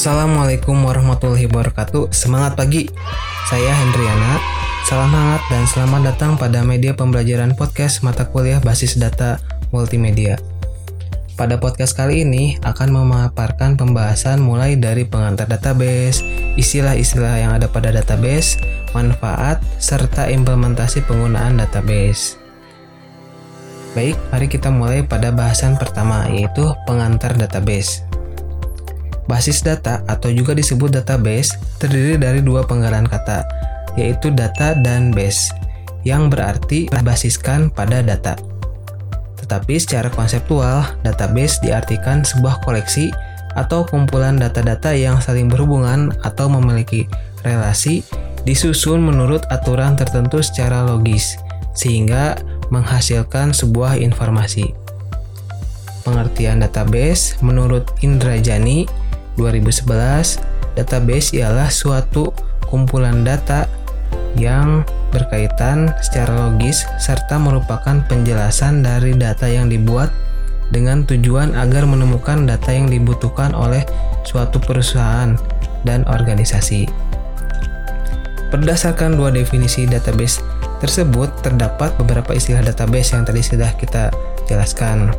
Assalamualaikum warahmatullahi wabarakatuh. Semangat pagi. Saya Hendriana. Salam hangat dan selamat datang pada media pembelajaran podcast mata kuliah basis data multimedia. Pada podcast kali ini akan memaparkan pembahasan mulai dari pengantar database, istilah-istilah yang ada pada database, manfaat, serta implementasi penggunaan database. Baik, mari kita mulai pada bahasan pertama yaitu pengantar database. Basis data atau juga disebut database terdiri dari dua penggalan kata, yaitu data dan base, yang berarti berbasiskan pada data. Tetapi secara konseptual, database diartikan sebuah koleksi atau kumpulan data-data yang saling berhubungan atau memiliki relasi disusun menurut aturan tertentu secara logis, sehingga menghasilkan sebuah informasi. Pengertian database menurut Indrajani 2011, database ialah suatu kumpulan data yang berkaitan secara logis serta merupakan penjelasan dari data yang dibuat dengan tujuan agar menemukan data yang dibutuhkan oleh suatu perusahaan dan organisasi. Berdasarkan dua definisi database tersebut, terdapat beberapa istilah database yang tadi sudah kita jelaskan.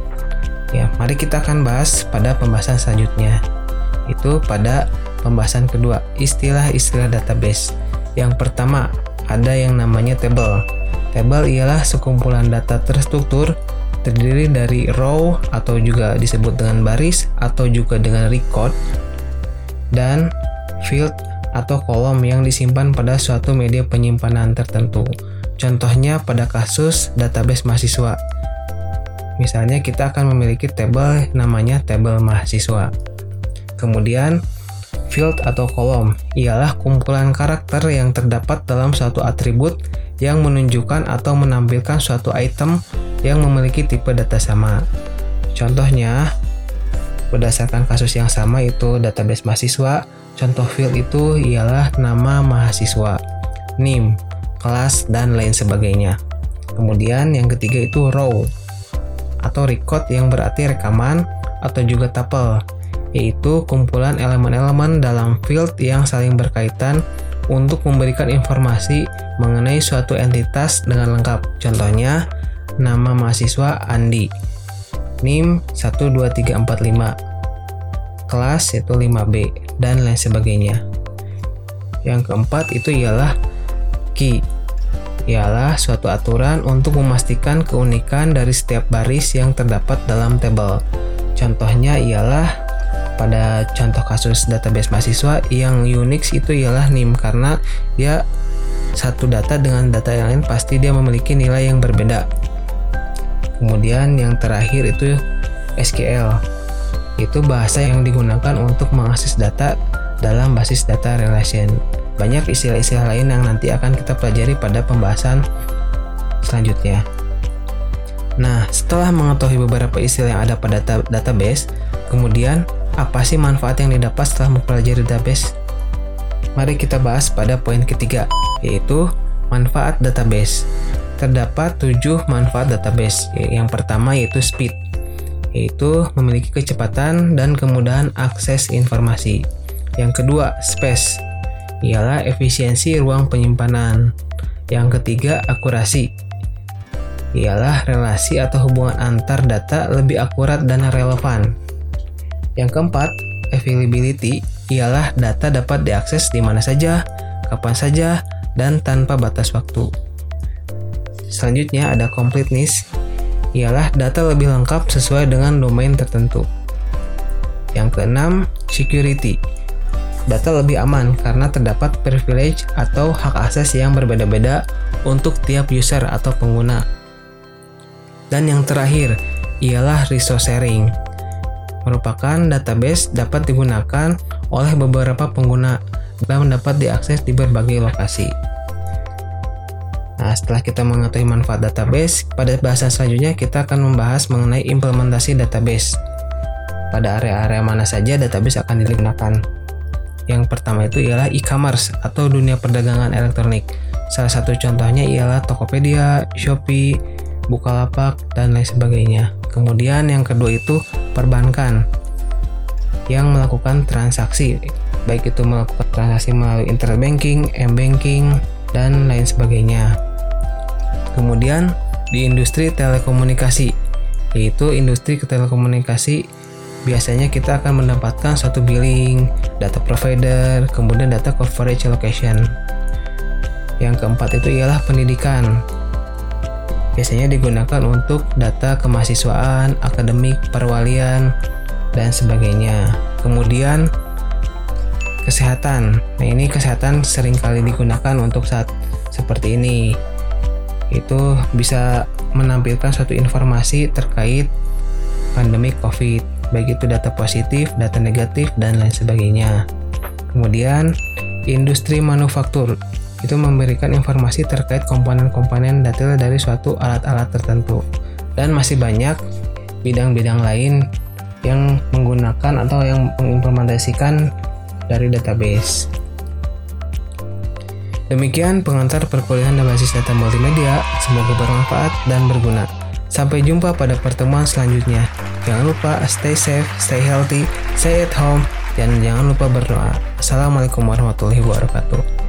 Ya, mari kita akan bahas pada pembahasan selanjutnya itu pada pembahasan kedua, istilah-istilah database. Yang pertama, ada yang namanya table. Table ialah sekumpulan data terstruktur terdiri dari row atau juga disebut dengan baris atau juga dengan record dan field atau kolom yang disimpan pada suatu media penyimpanan tertentu. Contohnya pada kasus database mahasiswa. Misalnya kita akan memiliki table namanya table mahasiswa. Kemudian, field atau kolom ialah kumpulan karakter yang terdapat dalam suatu atribut yang menunjukkan atau menampilkan suatu item yang memiliki tipe data sama. Contohnya, berdasarkan kasus yang sama itu database mahasiswa, contoh field itu ialah nama mahasiswa, NIM, kelas, dan lain sebagainya. Kemudian yang ketiga itu row atau record yang berarti rekaman atau juga tuple yaitu kumpulan elemen-elemen dalam field yang saling berkaitan untuk memberikan informasi mengenai suatu entitas dengan lengkap. Contohnya, nama mahasiswa Andi, NIM 12345, kelas yaitu 5B, dan lain sebagainya. Yang keempat itu ialah key, ialah suatu aturan untuk memastikan keunikan dari setiap baris yang terdapat dalam tabel. Contohnya ialah pada contoh kasus database mahasiswa yang Unix itu ialah NIM karena dia satu data dengan data yang lain pasti dia memiliki nilai yang berbeda. Kemudian yang terakhir itu SQL. Itu bahasa yang digunakan untuk mengakses data dalam basis data relation. Banyak istilah-istilah lain yang nanti akan kita pelajari pada pembahasan selanjutnya. Nah, setelah mengetahui beberapa istilah yang ada pada database, kemudian apa sih manfaat yang didapat setelah mempelajari database? Mari kita bahas pada poin ketiga, yaitu manfaat database. Terdapat tujuh manfaat database. Yang pertama yaitu speed, yaitu memiliki kecepatan dan kemudahan akses informasi. Yang kedua, space, ialah efisiensi ruang penyimpanan. Yang ketiga, akurasi, ialah relasi atau hubungan antar data lebih akurat dan relevan. Yang keempat, availability ialah data dapat diakses di mana saja, kapan saja, dan tanpa batas waktu. Selanjutnya ada completeness, ialah data lebih lengkap sesuai dengan domain tertentu. Yang keenam, security. Data lebih aman karena terdapat privilege atau hak akses yang berbeda-beda untuk tiap user atau pengguna. Dan yang terakhir, ialah resource sharing merupakan database dapat digunakan oleh beberapa pengguna dan dapat diakses di berbagai lokasi. Nah, setelah kita mengetahui manfaat database, pada bahasan selanjutnya kita akan membahas mengenai implementasi database. Pada area-area mana saja database akan digunakan. Yang pertama itu ialah e-commerce atau dunia perdagangan elektronik. Salah satu contohnya ialah Tokopedia, Shopee, Bukalapak, dan lain sebagainya. Kemudian yang kedua itu perbankan, yang melakukan transaksi, baik itu melakukan transaksi melalui internet banking, m-banking, dan lain sebagainya. Kemudian di industri telekomunikasi, yaitu industri telekomunikasi biasanya kita akan mendapatkan suatu billing, data provider, kemudian data coverage location. Yang keempat itu ialah pendidikan. Biasanya digunakan untuk data kemahasiswaan, akademik, perwalian, dan sebagainya. Kemudian kesehatan. Nah, ini kesehatan sering kali digunakan untuk saat seperti ini. Itu bisa menampilkan suatu informasi terkait pandemi COVID, baik itu data positif, data negatif, dan lain sebagainya. Kemudian, industri manufaktur itu memberikan informasi terkait komponen-komponen detail dari suatu alat-alat tertentu. Dan masih banyak bidang-bidang lain yang menggunakan atau yang mengimplementasikan dari database. Demikian pengantar perkuliahan berbasis data multimedia, semoga bermanfaat dan berguna. Sampai jumpa pada pertemuan selanjutnya. Jangan lupa stay safe, stay healthy, stay at home, dan jangan lupa berdoa. Assalamualaikum warahmatullahi wabarakatuh.